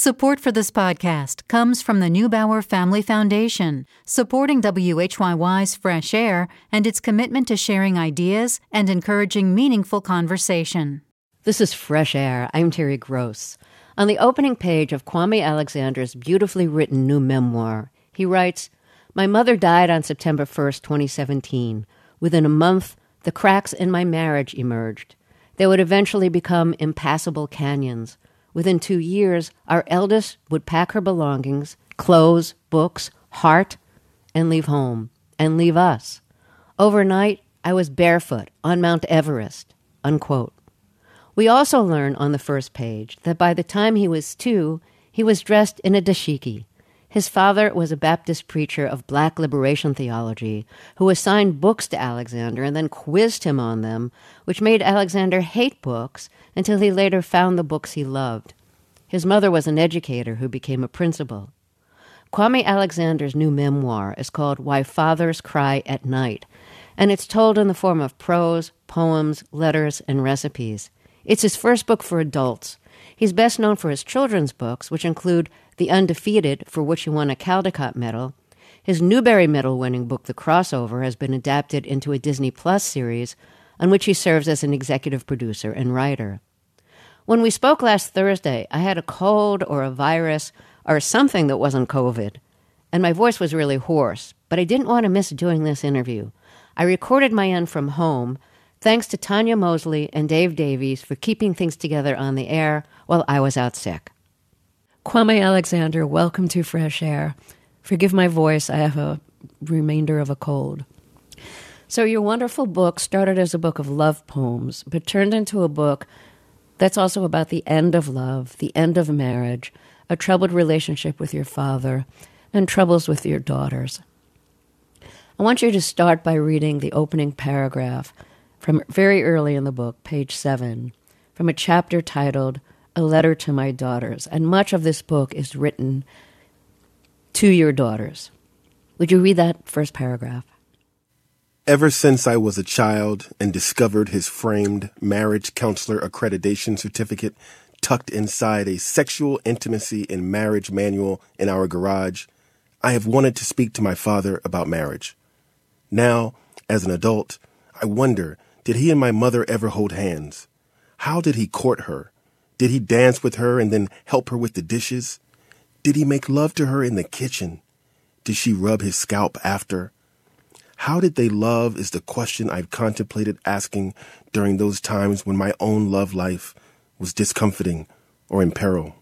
Support for this podcast comes from the Neubauer Family Foundation, supporting WHYY's Fresh Air and its commitment to sharing ideas and encouraging meaningful conversation. This is Fresh Air. I'm Terry Gross. On the opening page of Kwame Alexander's beautifully written new memoir, he writes My mother died on September 1st, 2017. Within a month, the cracks in my marriage emerged. They would eventually become impassable canyons. Within two years, our eldest would pack her belongings, clothes, books, heart, and leave home, and leave us. Overnight, I was barefoot on Mount Everest. Unquote. We also learn on the first page that by the time he was two, he was dressed in a dashiki. His father was a Baptist preacher of black liberation theology who assigned books to Alexander and then quizzed him on them, which made Alexander hate books until he later found the books he loved. His mother was an educator who became a principal. Kwame Alexander's new memoir is called Why Fathers Cry at Night, and it's told in the form of prose, poems, letters, and recipes. It's his first book for adults. He's best known for his children's books, which include The Undefeated, for which he won a Caldecott Medal. His Newbery Medal winning book, The Crossover, has been adapted into a Disney Plus series, on which he serves as an executive producer and writer. When we spoke last Thursday, I had a cold or a virus or something that wasn't COVID, and my voice was really hoarse, but I didn't want to miss doing this interview. I recorded my end from home Thanks to Tanya Mosley and Dave Davies for keeping things together on the air while I was out sick. Kwame Alexander, welcome to Fresh Air. Forgive my voice, I have a remainder of a cold. So, your wonderful book started as a book of love poems, but turned into a book that's also about the end of love, the end of marriage, a troubled relationship with your father, and troubles with your daughters. I want you to start by reading the opening paragraph from very early in the book, page seven, from a chapter titled A Letter to My Daughters. And much of this book is written to your daughters. Would you read that first paragraph? Ever since I was a child and discovered his framed marriage counselor accreditation certificate tucked inside a sexual intimacy and marriage manual in our garage, I have wanted to speak to my father about marriage. Now, as an adult, I wonder did he and my mother ever hold hands? How did he court her? Did he dance with her and then help her with the dishes? Did he make love to her in the kitchen? Did she rub his scalp after? How did they love is the question I've contemplated asking during those times when my own love life was discomforting or in peril.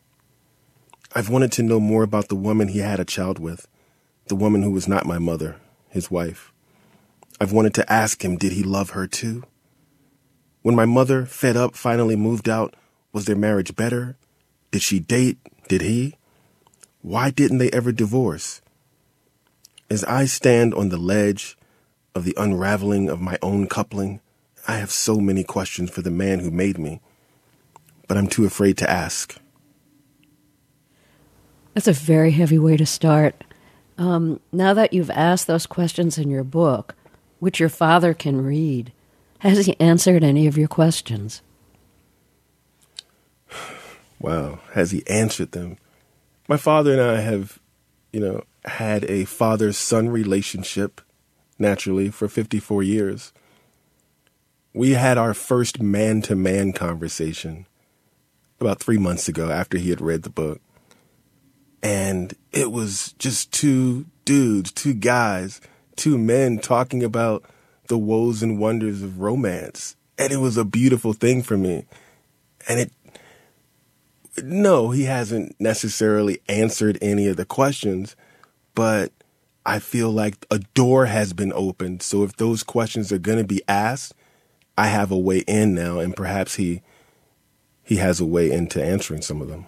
I've wanted to know more about the woman he had a child with, the woman who was not my mother, his wife. I've wanted to ask him, did he love her too? When my mother, fed up, finally moved out, was their marriage better? Did she date? Did he? Why didn't they ever divorce? As I stand on the ledge of the unraveling of my own coupling, I have so many questions for the man who made me, but I'm too afraid to ask. That's a very heavy way to start. Um, now that you've asked those questions in your book, which your father can read, has he answered any of your questions? Wow, has he answered them? My father and I have, you know, had a father son relationship naturally for 54 years. We had our first man to man conversation about three months ago after he had read the book. And it was just two dudes, two guys, two men talking about the woes and wonders of romance. And it was a beautiful thing for me. And it, no, he hasn't necessarily answered any of the questions, but I feel like a door has been opened. So if those questions are going to be asked, I have a way in now, and perhaps he he has a way into answering some of them.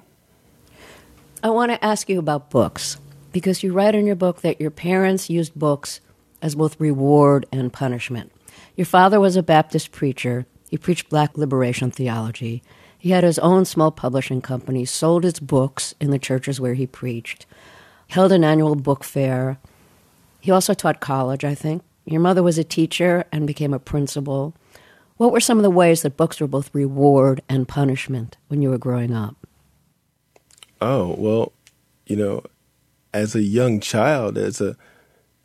I want to ask you about books because you write in your book that your parents used books as both reward and punishment. Your father was a Baptist preacher. He preached black liberation theology. He had his own small publishing company, sold his books in the churches where he preached, held an annual book fair. He also taught college, I think. Your mother was a teacher and became a principal. What were some of the ways that books were both reward and punishment when you were growing up? Oh, well, you know, as a young child, as a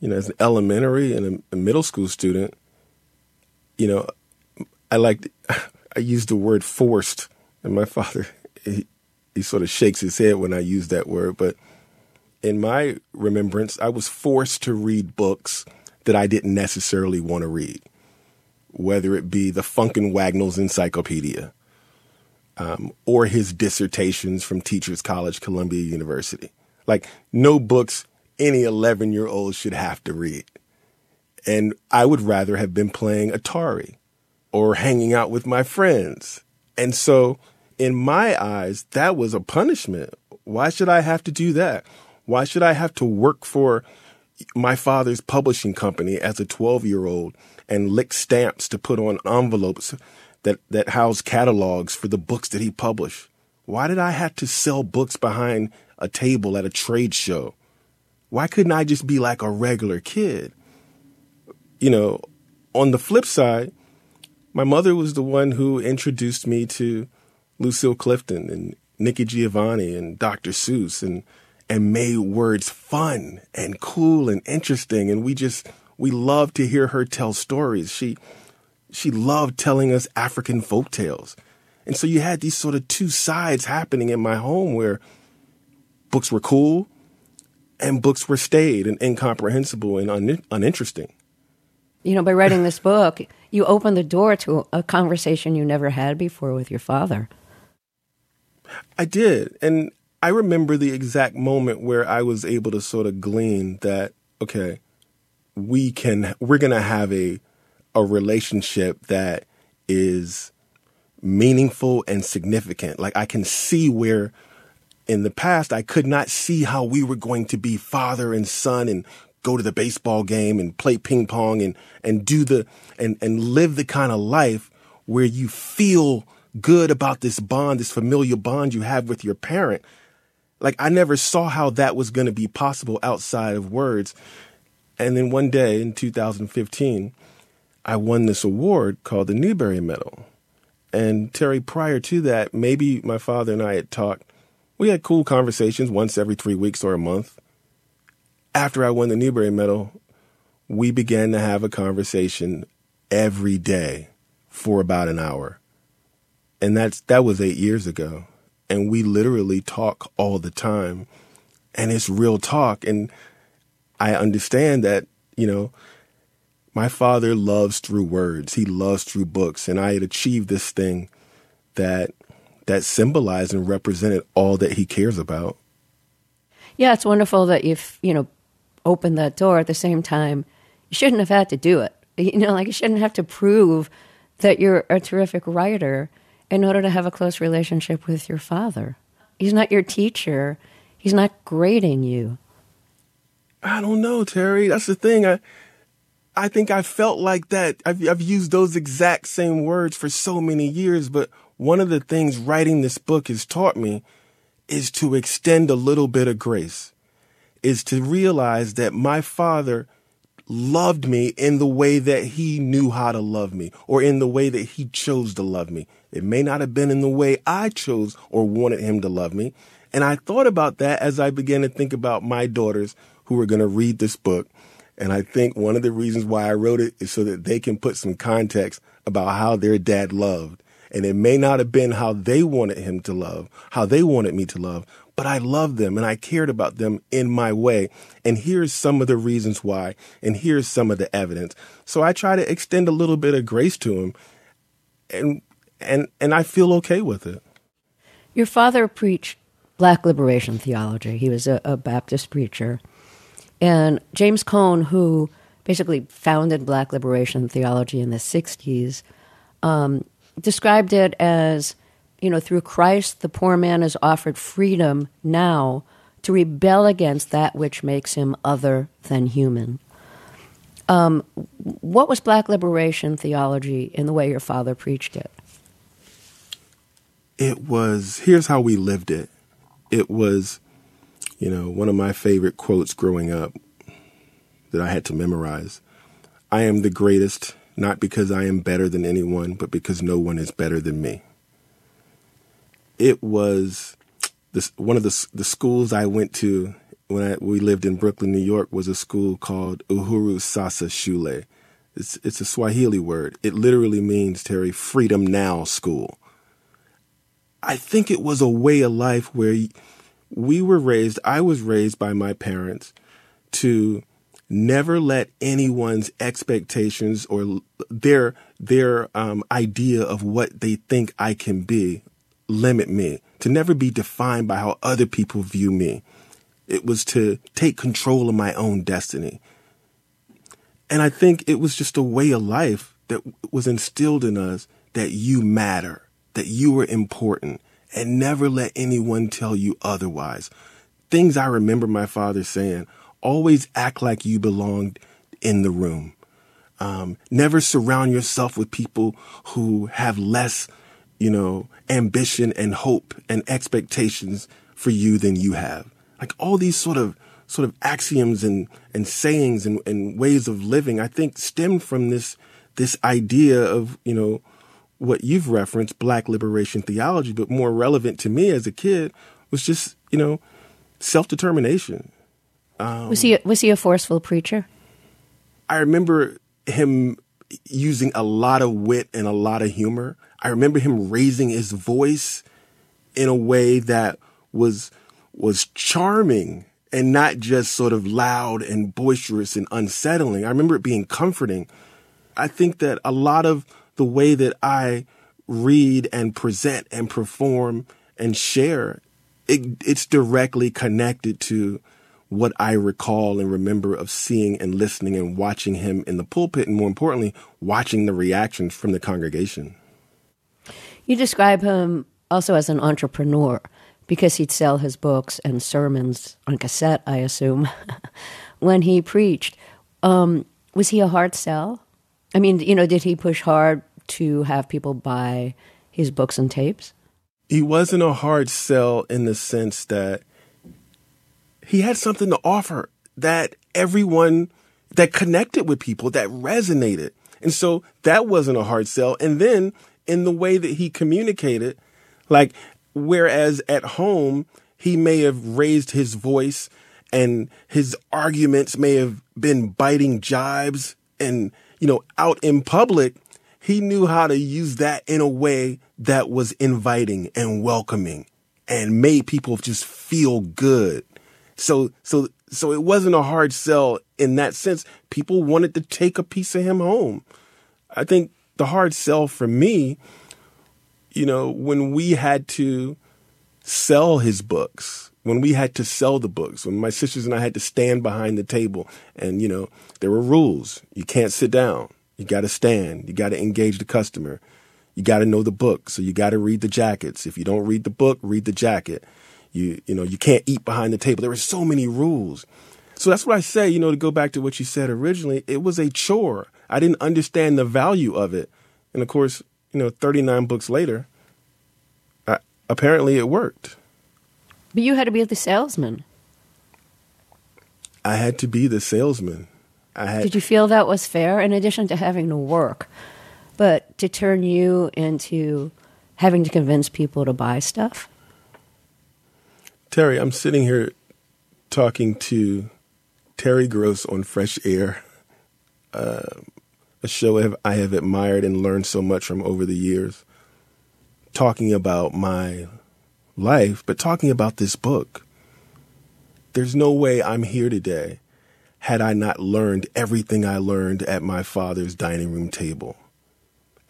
you know, as an elementary and a, a middle school student, you know, I like I use the word forced, and my father he, he sort of shakes his head when I use that word, but in my remembrance, I was forced to read books that I didn't necessarily want to read, whether it be the Funk & Wagnalls Encyclopedia um, or his dissertations from Teachers College, Columbia University. Like, no books any 11 year old should have to read. And I would rather have been playing Atari or hanging out with my friends. And so, in my eyes, that was a punishment. Why should I have to do that? Why should I have to work for my father's publishing company as a 12 year old and lick stamps to put on envelopes that, that house catalogs for the books that he published? Why did I have to sell books behind a table at a trade show? Why couldn't I just be like a regular kid? You know, on the flip side, my mother was the one who introduced me to Lucille Clifton and Nikki Giovanni and Dr. Seuss and and made words fun and cool and interesting and we just we loved to hear her tell stories. She she loved telling us African folk tales. And so you had these sort of two sides happening in my home where books were cool and books were staid and incomprehensible and un- uninteresting. You know, by writing this book, you opened the door to a conversation you never had before with your father. I did. And I remember the exact moment where I was able to sort of glean that, okay, we can, we're going to have a, a relationship that is meaningful and significant. Like I can see where in the past, I could not see how we were going to be father and son and go to the baseball game and play ping pong and, and do the, and, and live the kind of life where you feel good about this bond, this familial bond you have with your parent. Like I never saw how that was going to be possible outside of words. And then one day in 2015, I won this award called the Newbery Medal. And Terry, prior to that, maybe my father and I had talked we had cool conversations once every three weeks or a month. After I won the Newbery Medal, we began to have a conversation every day for about an hour. And that's that was 8 years ago. And we literally talk all the time. And it's real talk and I understand that, you know, my father loves through words. He loves through books and I had achieved this thing that that symbolized and represented all that he cares about. Yeah, it's wonderful that you've, you know, opened that door at the same time. You shouldn't have had to do it. You know, like you shouldn't have to prove that you're a terrific writer in order to have a close relationship with your father. He's not your teacher. He's not grading you. I don't know, Terry. That's the thing. I I think I felt like that. I've, I've used those exact same words for so many years, but one of the things writing this book has taught me is to extend a little bit of grace, is to realize that my father loved me in the way that he knew how to love me or in the way that he chose to love me. It may not have been in the way I chose or wanted him to love me. And I thought about that as I began to think about my daughters who are going to read this book. And I think one of the reasons why I wrote it is so that they can put some context about how their dad loved and it may not have been how they wanted him to love, how they wanted me to love, but I loved them and I cared about them in my way. And here's some of the reasons why, and here's some of the evidence. So I try to extend a little bit of grace to him, and and and I feel okay with it. Your father preached black liberation theology. He was a, a Baptist preacher. And James Cone, who basically founded black liberation theology in the 60s, um, described it as, you know, through Christ, the poor man is offered freedom now to rebel against that which makes him other than human. Um, what was black liberation theology in the way your father preached it? It was, here's how we lived it. It was, you know, one of my favorite quotes growing up that I had to memorize I am the greatest not because I am better than anyone, but because no one is better than me. It was this one of the the schools I went to when I, we lived in Brooklyn, New York, was a school called Uhuru Sasa Shule. It's it's a Swahili word. It literally means Terry Freedom Now School. I think it was a way of life where we were raised. I was raised by my parents to never let anyone's expectations or their their um, idea of what they think I can be limit me. To never be defined by how other people view me. It was to take control of my own destiny. And I think it was just a way of life that was instilled in us that you matter, that you are important, and never let anyone tell you otherwise. Things I remember my father saying always act like you belonged in the room. Um, never surround yourself with people who have less, you know, ambition and hope and expectations for you than you have. Like all these sort of sort of axioms and, and sayings and, and ways of living, I think stem from this this idea of, you know, what you've referenced, black liberation theology, but more relevant to me as a kid was just, you know, self determination. Um, was he was he a forceful preacher? I remember him using a lot of wit and a lot of humor. I remember him raising his voice in a way that was was charming and not just sort of loud and boisterous and unsettling. I remember it being comforting. I think that a lot of the way that I read and present and perform and share, it, it's directly connected to what I recall and remember of seeing and listening and watching him in the pulpit, and more importantly, watching the reactions from the congregation. You describe him also as an entrepreneur because he'd sell his books and sermons on cassette, I assume, when he preached. Um, was he a hard sell? I mean, you know, did he push hard to have people buy his books and tapes? He wasn't a hard sell in the sense that he had something to offer that everyone that connected with people that resonated. And so that wasn't a hard sell. And then in the way that he communicated, like Whereas at home, he may have raised his voice and his arguments may have been biting jibes and, you know, out in public, he knew how to use that in a way that was inviting and welcoming and made people just feel good. So, so, so it wasn't a hard sell in that sense. People wanted to take a piece of him home. I think the hard sell for me you know, when we had to sell his books, when we had to sell the books, when my sisters and I had to stand behind the table and, you know, there were rules. You can't sit down. You got to stand. You got to engage the customer. You got to know the book. So you got to read the jackets. If you don't read the book, read the jacket. You, you know, you can't eat behind the table. There were so many rules. So that's what I say, you know, to go back to what you said originally, it was a chore. I didn't understand the value of it. And of course, you know, 39 books later, I, apparently it worked. But you had to be the salesman. I had to be the salesman. I had, Did you feel that was fair, in addition to having to work, but to turn you into having to convince people to buy stuff? Terry, I'm sitting here talking to Terry Gross on Fresh Air. Uh, a show I have admired and learned so much from over the years, talking about my life, but talking about this book. There's no way I'm here today had I not learned everything I learned at my father's dining room table.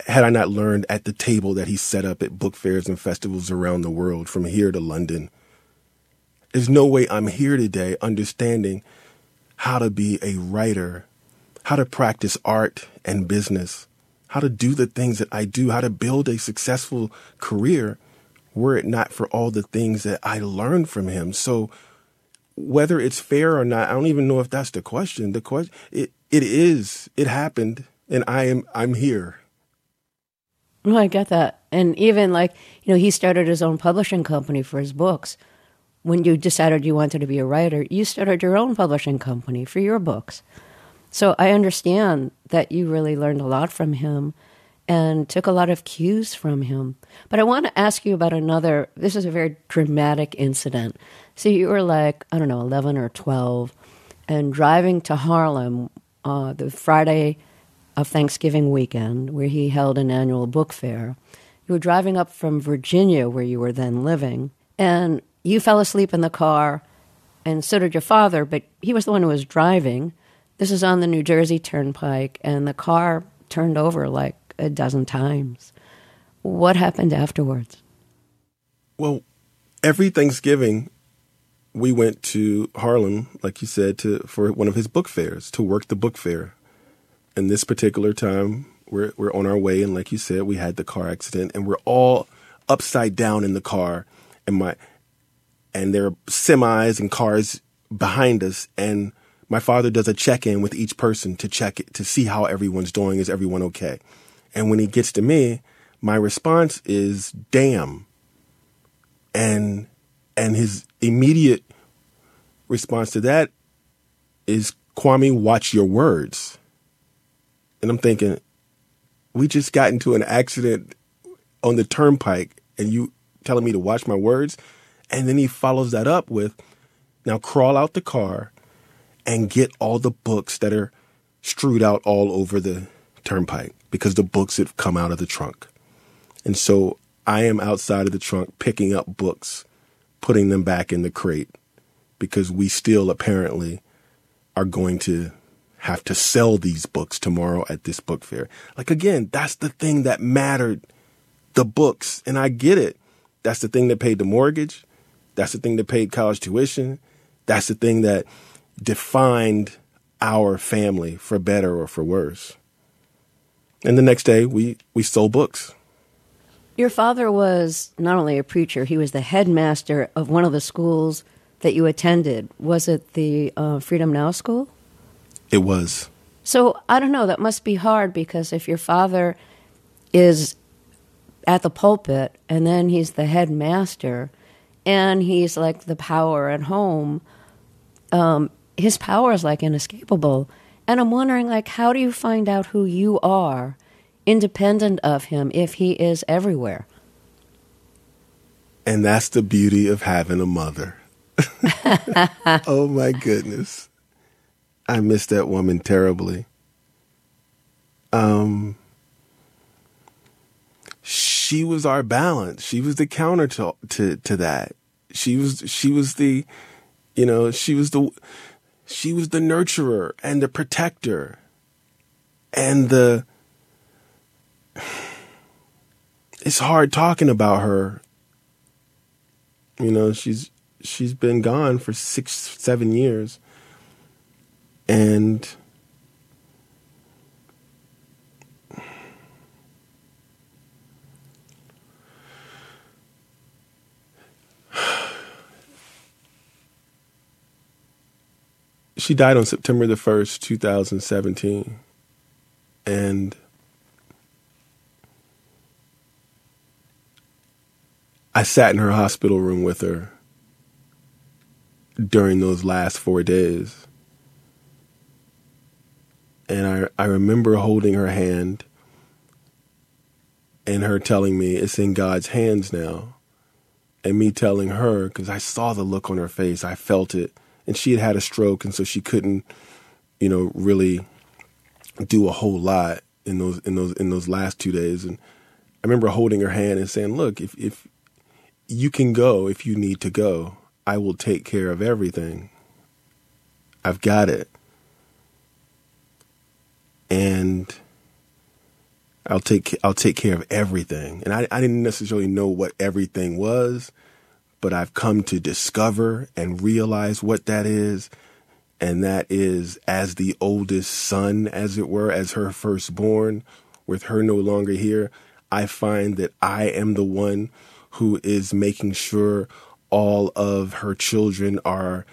Had I not learned at the table that he set up at book fairs and festivals around the world, from here to London. There's no way I'm here today understanding how to be a writer how to practice art and business, how to do the things that I do, how to build a successful career were it not for all the things that I learned from him. So whether it's fair or not, I don't even know if that's the question. The question it it is. It happened and I am I'm here. Well, I get that. And even like, you know, he started his own publishing company for his books. When you decided you wanted to be a writer, you started your own publishing company for your books. So I understand that you really learned a lot from him. and took a lot of cues from him. But I want to ask you about another. This is a very dramatic incident. So you were like, I don't know, 11 or 12, and driving to Harlem uh, the Friday of Thanksgiving weekend, where he held an annual book fair. You were driving up from Virginia, where you were then living, and you fell asleep in the car, and so did your father, but he was the one who was driving. This is on the New Jersey Turnpike, and the car turned over like a dozen times. What happened afterwards? Well, every Thanksgiving, we went to Harlem, like you said, to for one of his book fairs to work the book fair. And this particular time, we're we're on our way, and like you said, we had the car accident, and we're all upside down in the car, and my and there are semis and cars behind us, and my father does a check in with each person to check it to see how everyone's doing. Is everyone okay? And when he gets to me, my response is "damn," and and his immediate response to that is Kwame, watch your words. And I'm thinking, we just got into an accident on the turnpike and you telling me to watch my words. And then he follows that up with, now crawl out the car and get all the books that are strewed out all over the turnpike because the books have come out of the trunk. And so I am outside of the trunk picking up books, putting them back in the crate because we still apparently are going to have to sell these books tomorrow at this book fair. Like again, that's the thing that mattered the books. And I get it. That's the thing that paid the mortgage. That's the thing that paid college tuition. That's the thing that defined our family for better or for worse. And the next day we, we sold books. Your father was not only a preacher, he was the headmaster of one of the schools that you attended. Was it the uh, Freedom Now school? It was. So I don't know. That must be hard because if your father is at the pulpit and then he's the headmaster and he's like the power at home, um, his power is like inescapable. And I'm wondering, like, how do you find out who you are independent of him if he is everywhere? And that's the beauty of having a mother. oh my goodness. I miss that woman terribly. Um she was our balance. She was the counter to to, to that. She was she was the you know, she was the she was the nurturer and the protector and the it's hard talking about her. You know, she's she's been gone for six, seven years. And she died on September the 1st, 2017. And I sat in her hospital room with her during those last four days. And I, I remember holding her hand and her telling me it's in God's hands now. And me telling her, because I saw the look on her face, I felt it. And she had had a stroke, and so she couldn't, you know, really do a whole lot in those in those in those last two days. And I remember holding her hand and saying, "Look, if if you can go if you need to go, I will take care of everything. I've got it. And I'll take I'll take care of everything. And I, I didn't necessarily know what everything was, but I've come to discover and realize what that is. And that is as the oldest son, as it were, as her firstborn, with her no longer here, I find that I am the one who is making sure all of her children are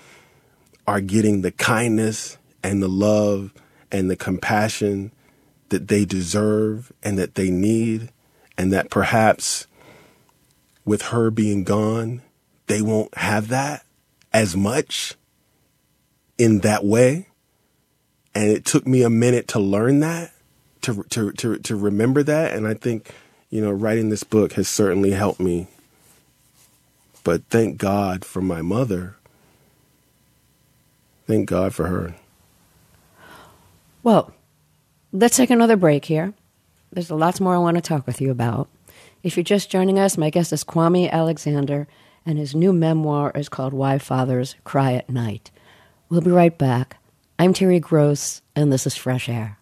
are getting the kindness and the love and the compassion that they deserve and that they need and that perhaps with her being gone they won't have that as much in that way and it took me a minute to learn that to to to to remember that, and I think you know writing this book has certainly helped me. But thank God for my mother. Thank God for her. Well, let's take another break here. There's lots more I want to talk with you about. If you're just joining us, my guest is Kwame Alexander, and his new memoir is called Why Fathers Cry at Night. We'll be right back. I'm Terry Gross, and this is Fresh Air.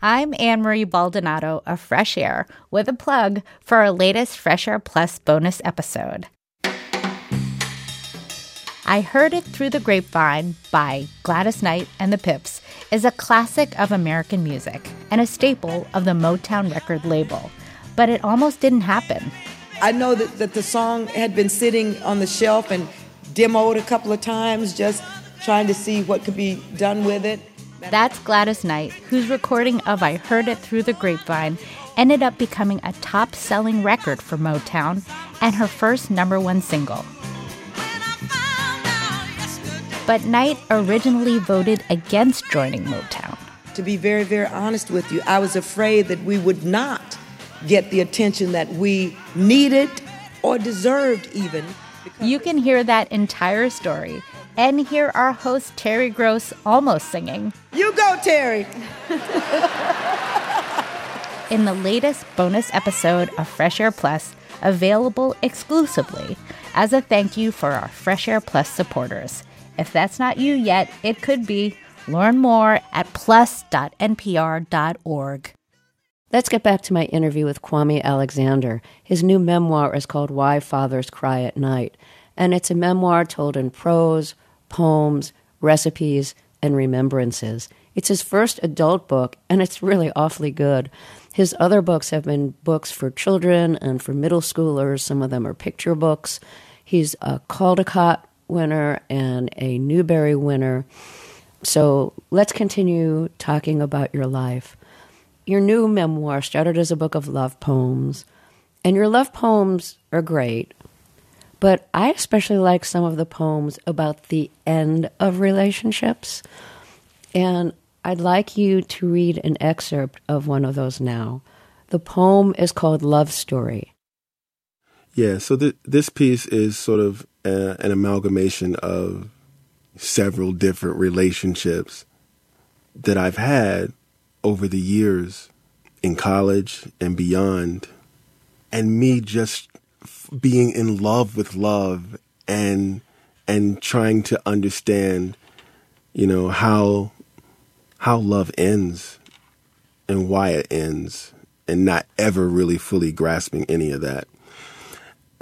I'm Ann Marie Baldonado of Fresh Air with a plug for our latest Fresh Air Plus bonus episode. I Heard It Through the Grapevine by Gladys Knight and the Pips is a classic of American music and a staple of the Motown record label, but it almost didn't happen. I know that, that the song had been sitting on the shelf and demoed a couple of times, just trying to see what could be done with it. That's Gladys Knight, whose recording of I Heard It Through the Grapevine ended up becoming a top selling record for Motown and her first number one single. But Knight originally voted against joining Motown. To be very, very honest with you, I was afraid that we would not get the attention that we needed or deserved, even. You can hear that entire story and hear our host Terry Gross almost singing. You go, Terry! in the latest bonus episode of Fresh Air Plus, available exclusively as a thank you for our Fresh Air Plus supporters. If that's not you yet, it could be. Learn more at plus.npr.org. Let's get back to my interview with Kwame Alexander. His new memoir is called Why Fathers Cry at Night, and it's a memoir told in prose, poems, recipes, and remembrances. It's his first adult book, and it's really awfully good. His other books have been books for children and for middle schoolers. Some of them are picture books. He's a Caldecott winner and a Newbery winner. So let's continue talking about your life. Your new memoir started as a book of love poems, and your love poems are great. But I especially like some of the poems about the end of relationships. And I'd like you to read an excerpt of one of those now. The poem is called Love Story. Yeah, so th- this piece is sort of a, an amalgamation of several different relationships that I've had over the years in college and beyond, and me just f- being in love with love and and trying to understand, you know, how how love ends and why it ends, and not ever really fully grasping any of that.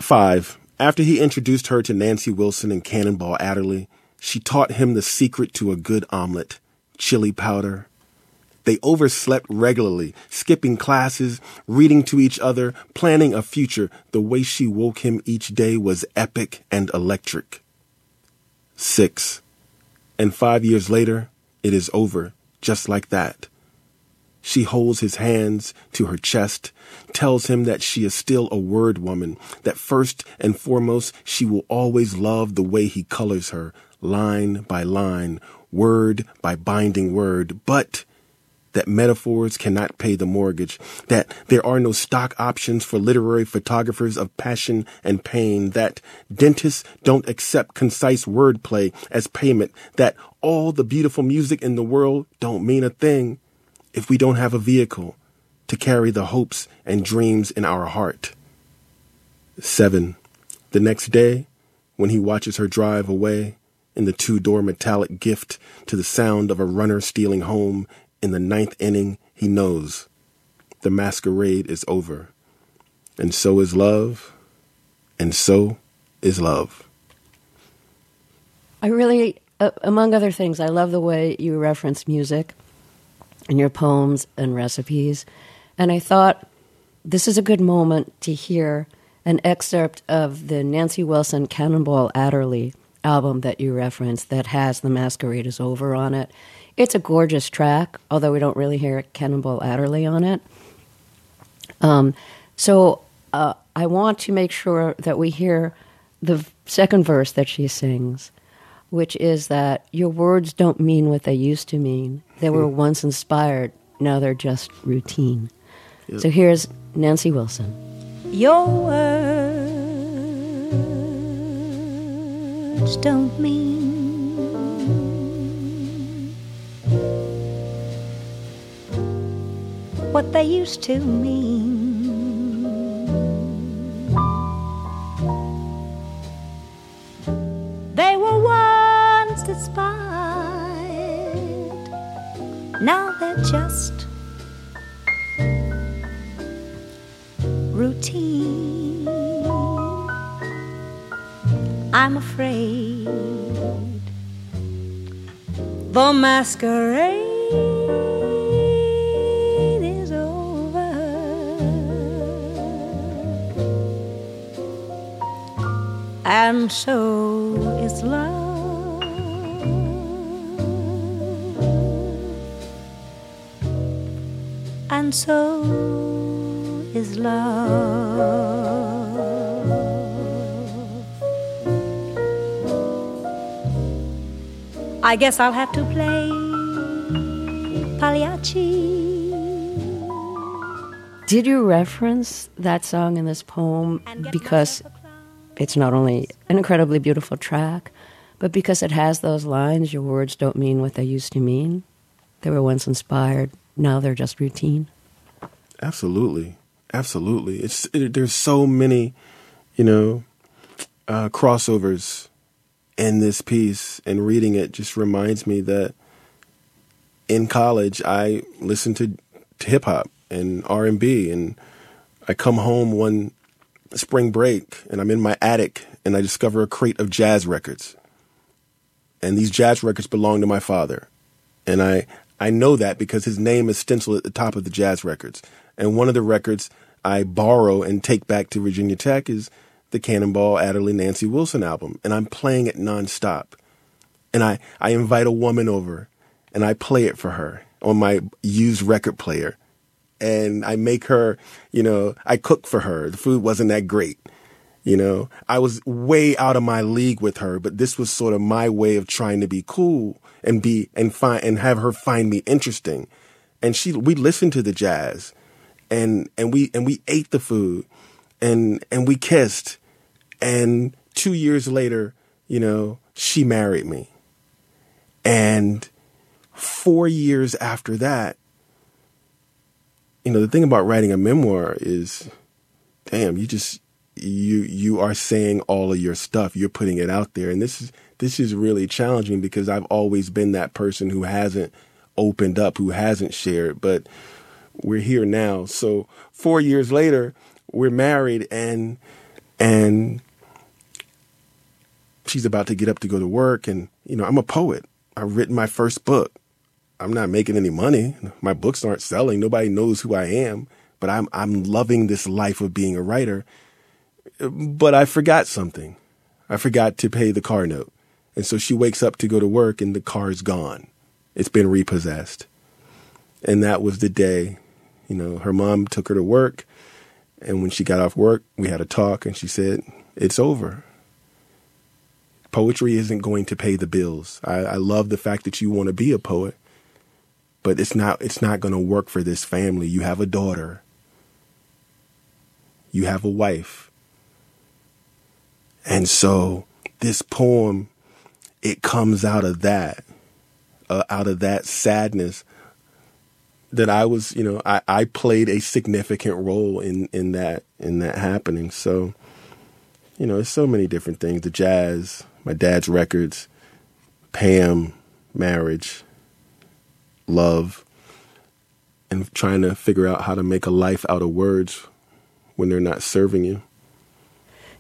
Five, after he introduced her to Nancy Wilson and Cannonball Adderley, she taught him the secret to a good omelet chili powder. They overslept regularly, skipping classes, reading to each other, planning a future. The way she woke him each day was epic and electric. Six. And five years later, it is over, just like that. She holds his hands to her chest, tells him that she is still a word woman, that first and foremost she will always love the way he colors her, line by line, word by binding word, but that metaphors cannot pay the mortgage, that there are no stock options for literary photographers of passion and pain, that dentists don't accept concise wordplay as payment, that all the beautiful music in the world don't mean a thing if we don't have a vehicle to carry the hopes and dreams in our heart. Seven, the next day, when he watches her drive away in the two door metallic gift to the sound of a runner stealing home in the ninth inning, he knows the masquerade is over. And so is love, and so is love. I really, uh, among other things, I love the way you reference music in your poems and recipes. And I thought this is a good moment to hear an excerpt of the Nancy Wilson Cannonball Adderley album that you referenced that has The Masquerade is Over on it. It's a gorgeous track, although we don't really hear Cannonball Adderley on it. Um, so uh, I want to make sure that we hear the second verse that she sings which is that your words don't mean what they used to mean. They were hmm. once inspired now they're just routine. Yep. So here's Nancy Wilson. Your words don't mean what they used to mean. They were once despised, now they're just routine. I'm afraid the masquerade and so is love. And so is love. I guess I'll have to play Pagliacci. Did you reference that song in this poem because it's not only an incredibly beautiful track, but because it has those lines, your words don't mean what they used to mean? They were once inspired, now they're just routine? Absolutely. Absolutely. It's it, there's so many, you know, uh, crossovers in this piece, and reading it just reminds me that in college I listened to, to hip hop and R and B, and I come home one spring break and I'm in my attic and I discover a crate of jazz records, and these jazz records belong to my father, and I I know that because his name is stenciled at the top of the jazz records. And one of the records I borrow and take back to Virginia Tech is the Cannonball Adderley Nancy Wilson album. And I'm playing it nonstop. And I, I invite a woman over and I play it for her on my used record player. And I make her, you know, I cook for her. The food wasn't that great. You know, I was way out of my league with her, but this was sort of my way of trying to be cool and be and find and have her find me interesting. And she we listened to the jazz and and we and we ate the food and and we kissed and 2 years later, you know, she married me. And 4 years after that, you know, the thing about writing a memoir is damn, you just you you are saying all of your stuff. You're putting it out there. And this is this is really challenging because I've always been that person who hasn't opened up, who hasn't shared, but we're here now. So four years later, we're married and and she's about to get up to go to work and you know, I'm a poet. I've written my first book. I'm not making any money. My books aren't selling. Nobody knows who I am, but I'm I'm loving this life of being a writer. But I forgot something. I forgot to pay the car note. And so she wakes up to go to work and the car's gone. It's been repossessed. And that was the day, you know, her mom took her to work. And when she got off work, we had a talk and she said, It's over. Poetry isn't going to pay the bills. I, I love the fact that you want to be a poet, but it's not it's not gonna work for this family. You have a daughter. You have a wife. And so this poem it comes out of that, uh, out of that sadness that I was, you know, I, I played a significant role in, in that, in that happening. So, you know, there's so many different things. The jazz, my dad's records, Pam, marriage, love, and trying to figure out how to make a life out of words when they're not serving you.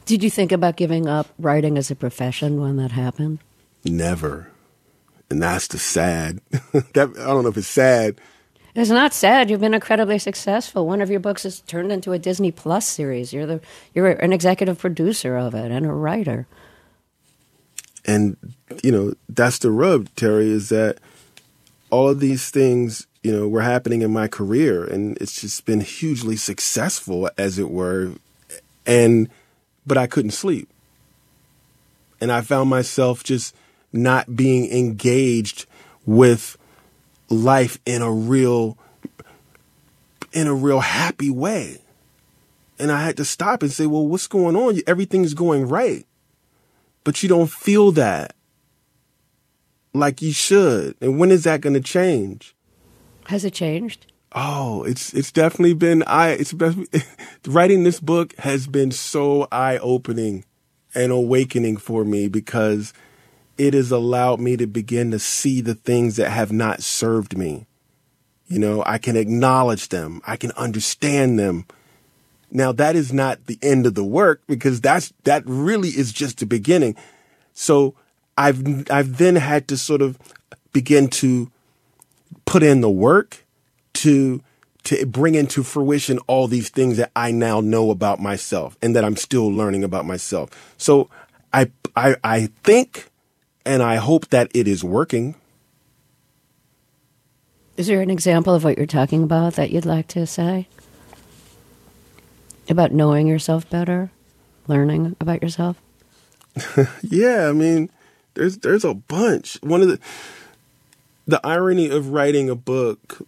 Did you think about giving up writing as a profession when that happened? Never. And that's the sad. that I don't know if it's sad. It's not sad. You've been incredibly successful. One of your books has turned into a Disney Plus series. You're the you're an executive producer of it and a writer. And you know, that's the rub, Terry, is that all of these things, you know, were happening in my career and it's just been hugely successful as it were. And but I couldn't sleep. And I found myself just not being engaged with life in a real in a real happy way. And I had to stop and say, well, what's going on? Everything's going right. But you don't feel that like you should. And when is that going to change? Has it changed? Oh, it's it's definitely been I it's been, writing this book has been so eye-opening and awakening for me because it has allowed me to begin to see the things that have not served me. You know, I can acknowledge them. I can understand them. Now that is not the end of the work because that's, that really is just the beginning. So I've, I've then had to sort of begin to put in the work to, to bring into fruition all these things that I now know about myself and that I'm still learning about myself. So I, I, I think and I hope that it is working. Is there an example of what you're talking about that you'd like to say? About knowing yourself better, learning about yourself? yeah, I mean, there's there's a bunch. One of the the irony of writing a book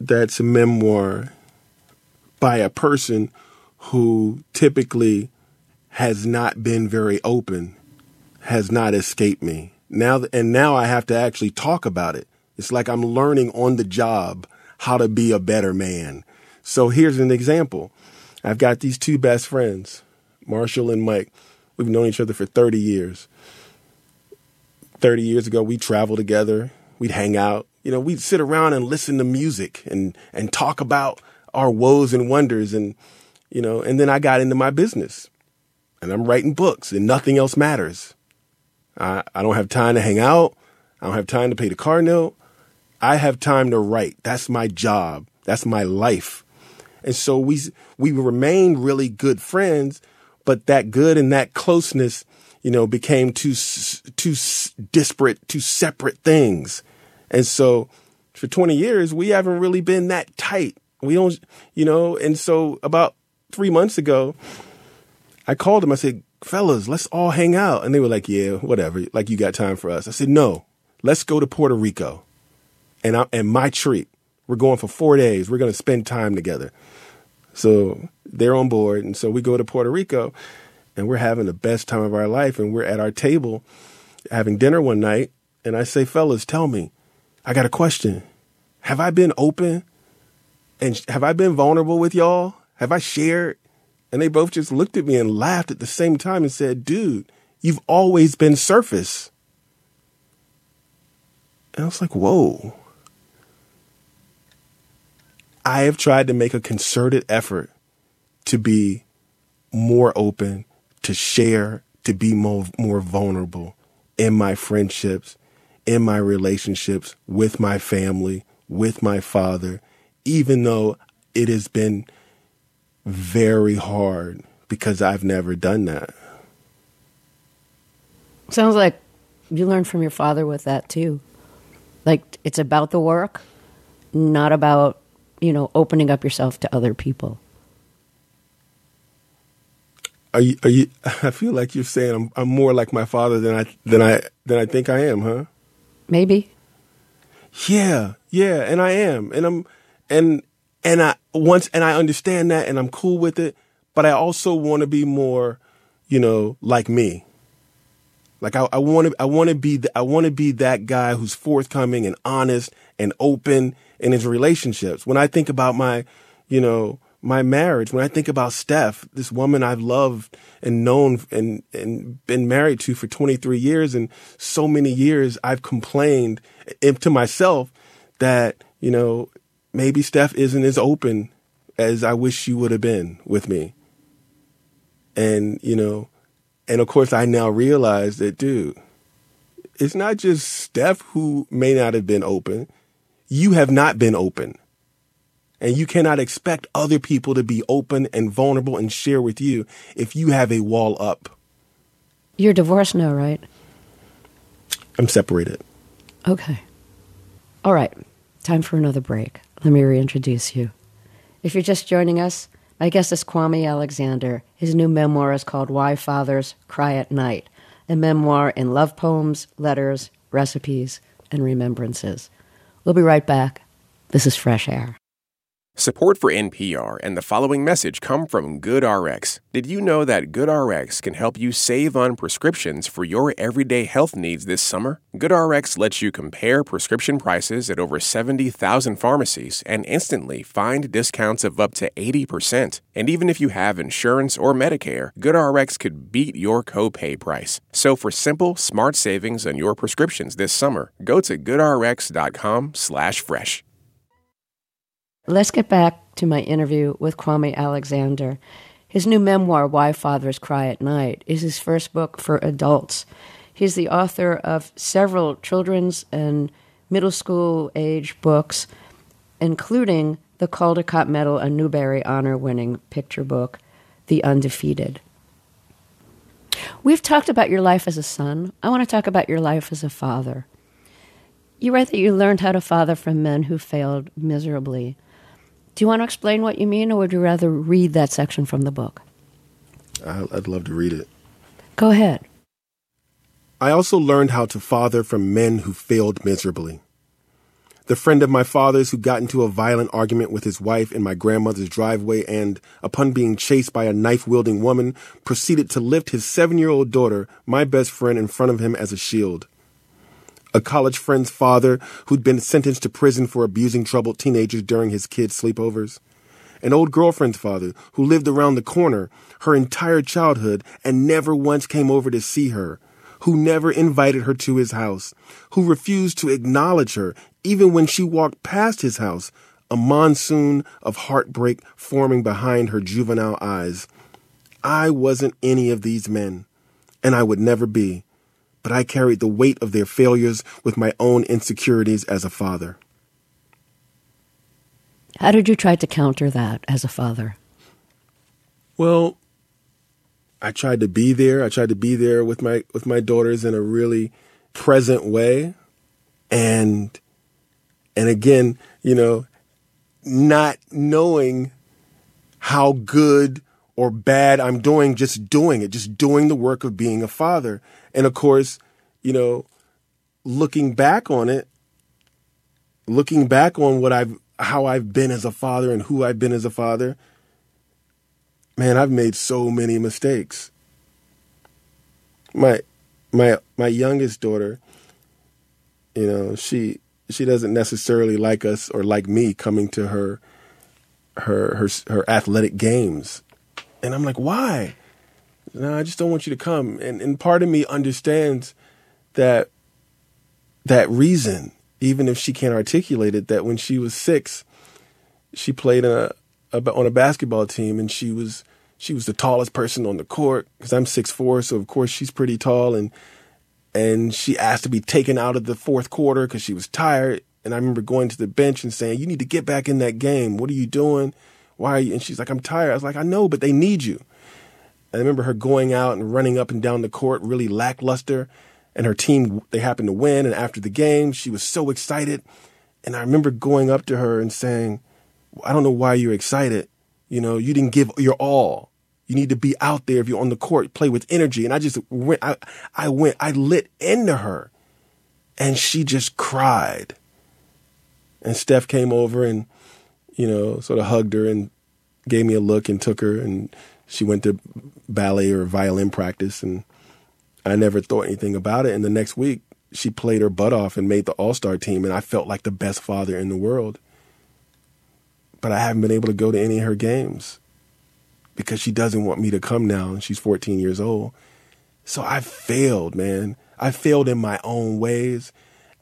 that's a memoir by a person who typically has not been very open has not escaped me. Now and now I have to actually talk about it. It's like I'm learning on the job how to be a better man. So here's an example. I've got these two best friends, Marshall and Mike. We've known each other for 30 years. 30 years ago, we traveled together. We'd hang out. You know, we'd sit around and listen to music and, and talk about our woes and wonders. And, you know, and then I got into my business and I'm writing books and nothing else matters. I, I don't have time to hang out. I don't have time to pay the car note. I have time to write. That's my job. That's my life. And so we we remained really good friends, but that good and that closeness, you know, became two two disparate, two separate things. And so for 20 years, we haven't really been that tight. We don't, you know, and so about 3 months ago, I called him. I said, "Fellas, let's all hang out." And they were like, "Yeah, whatever. Like you got time for us." I said, "No. Let's go to Puerto Rico." and I, and my treat. We're going for four days. We're going to spend time together. So they're on board, and so we go to Puerto Rico, and we're having the best time of our life. And we're at our table having dinner one night, and I say, "Fellas, tell me, I got a question. Have I been open? And have I been vulnerable with y'all? Have I shared?" And they both just looked at me and laughed at the same time and said, "Dude, you've always been surface." And I was like, "Whoa." I have tried to make a concerted effort to be more open, to share, to be more, more vulnerable in my friendships, in my relationships with my family, with my father, even though it has been very hard because I've never done that. Sounds like you learned from your father with that too. Like it's about the work, not about you know, opening up yourself to other people. Are you, are you, I feel like you're saying I'm, I'm more like my father than I, than I, than I think I am, huh? Maybe. Yeah, yeah, and I am. And I'm, and, and I, once, and I understand that and I'm cool with it, but I also want to be more, you know, like me. Like I, want to, I want to be, the, I want to be that guy who's forthcoming and honest and open in his relationships. When I think about my, you know, my marriage, when I think about Steph, this woman I've loved and known and, and been married to for 23 years and so many years I've complained to myself that, you know, maybe Steph isn't as open as I wish she would have been with me. And, you know, and of course I now realize that, dude, it's not just Steph who may not have been open you have not been open. And you cannot expect other people to be open and vulnerable and share with you if you have a wall up. You're divorced now, right? I'm separated. Okay. All right. Time for another break. Let me reintroduce you. If you're just joining us, my guest is Kwame Alexander. His new memoir is called Why Fathers Cry at Night, a memoir in love poems, letters, recipes, and remembrances. We'll be right back. This is Fresh Air. Support for NPR and the following message come from GoodRx. Did you know that GoodRx can help you save on prescriptions for your everyday health needs this summer? GoodRx lets you compare prescription prices at over 70,000 pharmacies and instantly find discounts of up to 80%. And even if you have insurance or Medicare, GoodRx could beat your copay price. So for simple, smart savings on your prescriptions this summer, go to goodrx.com/fresh. Let's get back to my interview with Kwame Alexander. His new memoir, Why Fathers Cry at Night, is his first book for adults. He's the author of several children's and middle school age books, including the Caldecott Medal and Newbery Honor winning picture book, The Undefeated. We've talked about your life as a son. I want to talk about your life as a father. You write that you learned how to father from men who failed miserably. Do you want to explain what you mean, or would you rather read that section from the book? I'd love to read it. Go ahead. I also learned how to father from men who failed miserably. The friend of my father's who got into a violent argument with his wife in my grandmother's driveway and, upon being chased by a knife wielding woman, proceeded to lift his seven year old daughter, my best friend, in front of him as a shield a college friend's father who'd been sentenced to prison for abusing troubled teenagers during his kids' sleepovers, an old girlfriend's father who lived around the corner her entire childhood and never once came over to see her, who never invited her to his house, who refused to acknowledge her even when she walked past his house, a monsoon of heartbreak forming behind her juvenile eyes. I wasn't any of these men, and I would never be but I carried the weight of their failures with my own insecurities as a father. How did you try to counter that as a father? Well, I tried to be there. I tried to be there with my with my daughters in a really present way. And and again, you know, not knowing how good or bad I'm doing, just doing it, just doing the work of being a father. And of course, you know, looking back on it, looking back on what I've, how I've been as a father and who I've been as a father, man, I've made so many mistakes. My, my, my youngest daughter, you know, she, she doesn't necessarily like us or like me coming to her, her, her, her athletic games. And I'm like, why? No, I just don't want you to come. And and part of me understands that that reason, even if she can't articulate it, that when she was six, she played a, a on a basketball team, and she was she was the tallest person on the court because I'm six four, so of course she's pretty tall, and and she asked to be taken out of the fourth quarter because she was tired. And I remember going to the bench and saying, "You need to get back in that game. What are you doing? Why are you?" And she's like, "I'm tired." I was like, "I know, but they need you." I remember her going out and running up and down the court really lackluster. And her team, they happened to win. And after the game, she was so excited. And I remember going up to her and saying, I don't know why you're excited. You know, you didn't give your all. You need to be out there if you're on the court, play with energy. And I just went, I, I went, I lit into her and she just cried. And Steph came over and, you know, sort of hugged her and gave me a look and took her and she went to ballet or violin practice and I never thought anything about it. And the next week she played her butt off and made the all star team and I felt like the best father in the world. But I haven't been able to go to any of her games because she doesn't want me to come now and she's 14 years old. So I failed, man. I failed in my own ways.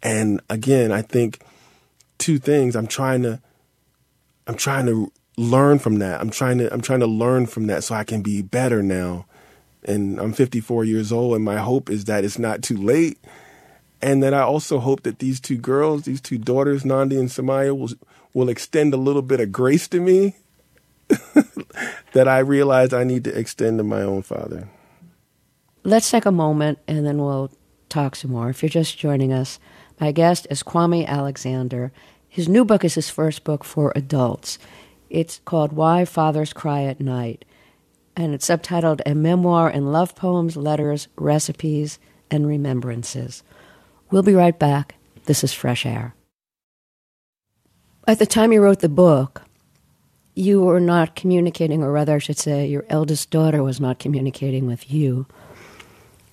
And again, I think two things. I'm trying to I'm trying to learn from that. I'm trying to I'm trying to learn from that so I can be better now. And I'm 54 years old and my hope is that it's not too late and that I also hope that these two girls, these two daughters, Nandi and Samaya will will extend a little bit of grace to me that I realize I need to extend to my own father. Let's take a moment and then we'll talk some more. If you're just joining us, my guest is Kwame Alexander. His new book is his first book for adults. It's called Why Fathers Cry at Night, and it's subtitled A Memoir in Love Poems, Letters, Recipes, and Remembrances. We'll be right back. This is Fresh Air. At the time you wrote the book, you were not communicating, or rather, I should say, your eldest daughter was not communicating with you.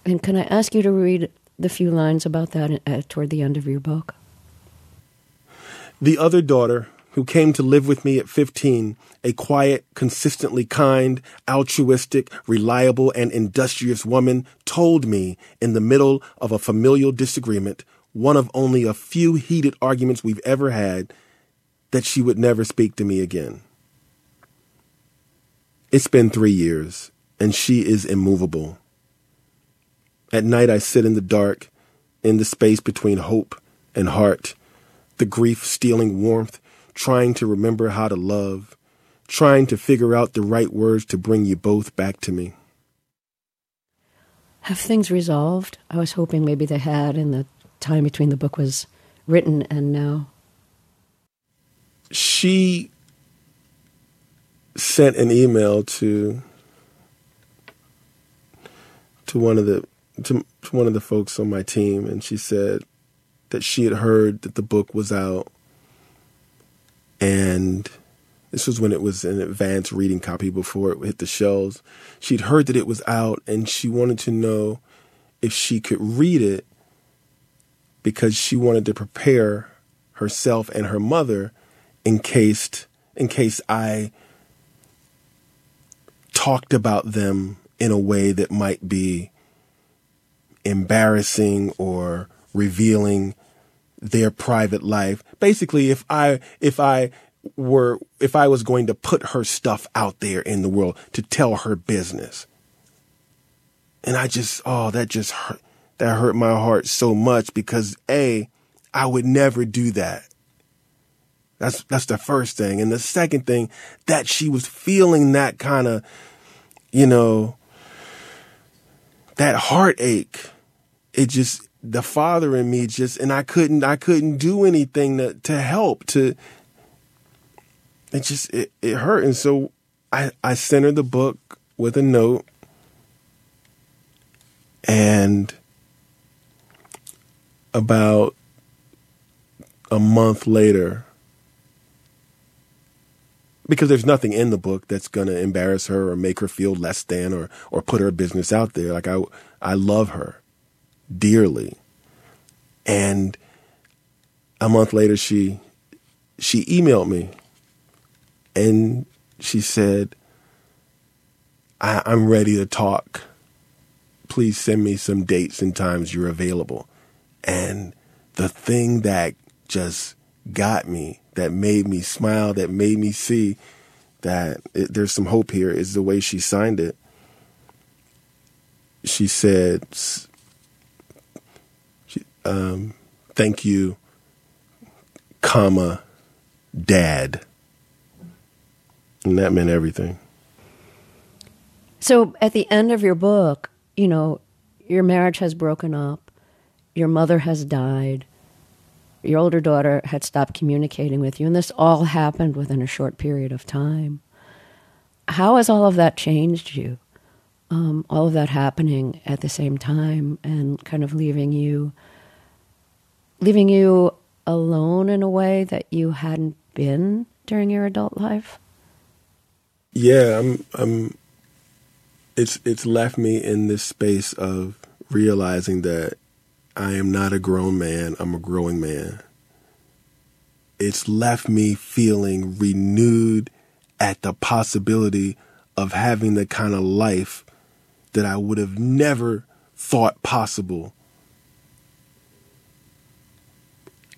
And can I ask you to read the few lines about that uh, toward the end of your book? The other daughter, who came to live with me at 15, a quiet, consistently kind, altruistic, reliable, and industrious woman, told me in the middle of a familial disagreement, one of only a few heated arguments we've ever had, that she would never speak to me again. It's been three years, and she is immovable. At night, I sit in the dark, in the space between hope and heart, the grief stealing warmth, trying to remember how to love, trying to figure out the right words to bring you both back to me. Have things resolved? I was hoping maybe they had in the time between the book was written and now. She sent an email to to one of the to, to one of the folks on my team, and she said that she had heard that the book was out, and this was when it was an advanced reading copy before it hit the shelves. She'd heard that it was out, and she wanted to know if she could read it because she wanted to prepare herself and her mother in case in case I talked about them in a way that might be embarrassing or revealing their private life. Basically, if I if I were if I was going to put her stuff out there in the world to tell her business. And I just oh, that just hurt that hurt my heart so much because A, I would never do that. That's that's the first thing. And the second thing, that she was feeling that kind of, you know, that heartache. It just the father in me just and I couldn't I couldn't do anything to to help to it just it, it hurt. And so I I sent her the book with a note and about a month later because there's nothing in the book that's going to embarrass her or make her feel less than or or put her business out there like I I love her dearly. And a month later she she emailed me and she said I, I'm ready to talk. Please send me some dates and times you're available. And the thing that just got me that made me smile, that made me see that it, there's some hope here is the way she signed it. She said, um, thank you, comma, dad. And that meant everything. So at the end of your book, you know, your marriage has broken up, your mother has died, your older daughter had stopped communicating with you, and this all happened within a short period of time. How has all of that changed you? Um, all of that happening at the same time and kind of leaving you leaving you alone in a way that you hadn't been during your adult life? Yeah, I'm I'm it's it's left me in this space of realizing that I am not a grown man, I'm a growing man. It's left me feeling renewed at the possibility of having the kind of life that I would have never thought possible.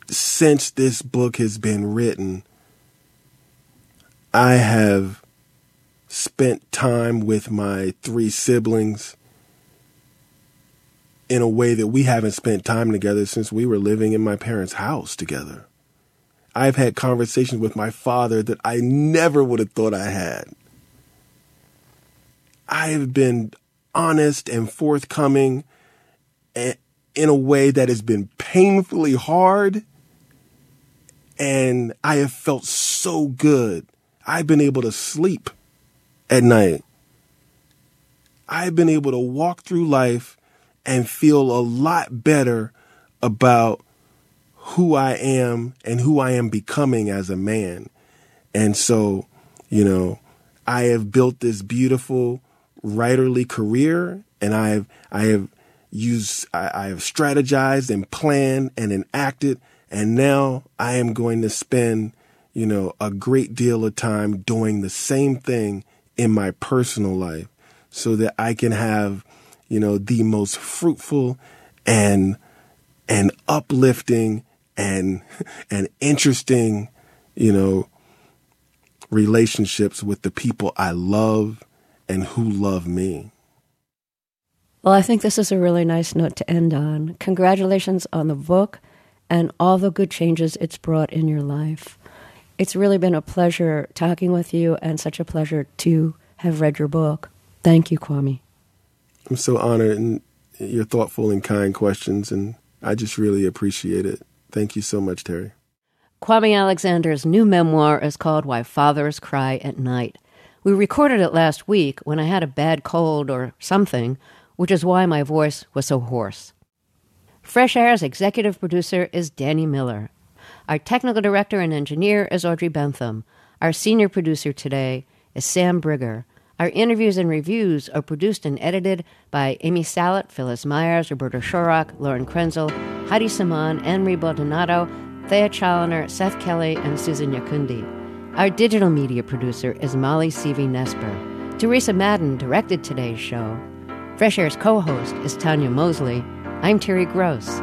Since this book has been written, I have spent time with my three siblings in a way that we haven't spent time together since we were living in my parents' house together. I've had conversations with my father that I never would have thought I had. I have been honest and forthcoming in a way that has been painfully hard. And I have felt so good. I've been able to sleep at night. I've been able to walk through life and feel a lot better about who I am and who I am becoming as a man. And so You know, I have built this beautiful writerly career and I've, I have used, I, I have strategized and planned and enacted. And now I am going to spend, you know, a great deal of time doing the same thing in my personal life so that I can have, you know, the most fruitful and, and uplifting and, and interesting, you know, relationships with the people I love and who love me. Well, I think this is a really nice note to end on. Congratulations on the book and all the good changes it's brought in your life. It's really been a pleasure talking with you and such a pleasure to have read your book. Thank you, Kwame. I'm so honored and your thoughtful and kind questions, and I just really appreciate it. Thank you so much, Terry. Kwame Alexander's new memoir is called Why Fathers Cry at Night. We recorded it last week when I had a bad cold or something, which is why my voice was so hoarse. Fresh Air's executive producer is Danny Miller. Our technical director and engineer is Audrey Bentham. Our senior producer today is Sam Brigger. Our interviews and reviews are produced and edited by Amy Salet, Phyllis Myers, Roberta Shorrock, Lauren Krenzel, Heidi Saman, Ann Baldonado, Thea Challoner, Seth Kelley, and Susan Nyakundi. Our digital media producer is Molly Seavey Nesper. Teresa Madden directed today's show. Fresh Air's co host is Tanya Mosley. I'm Terry Gross.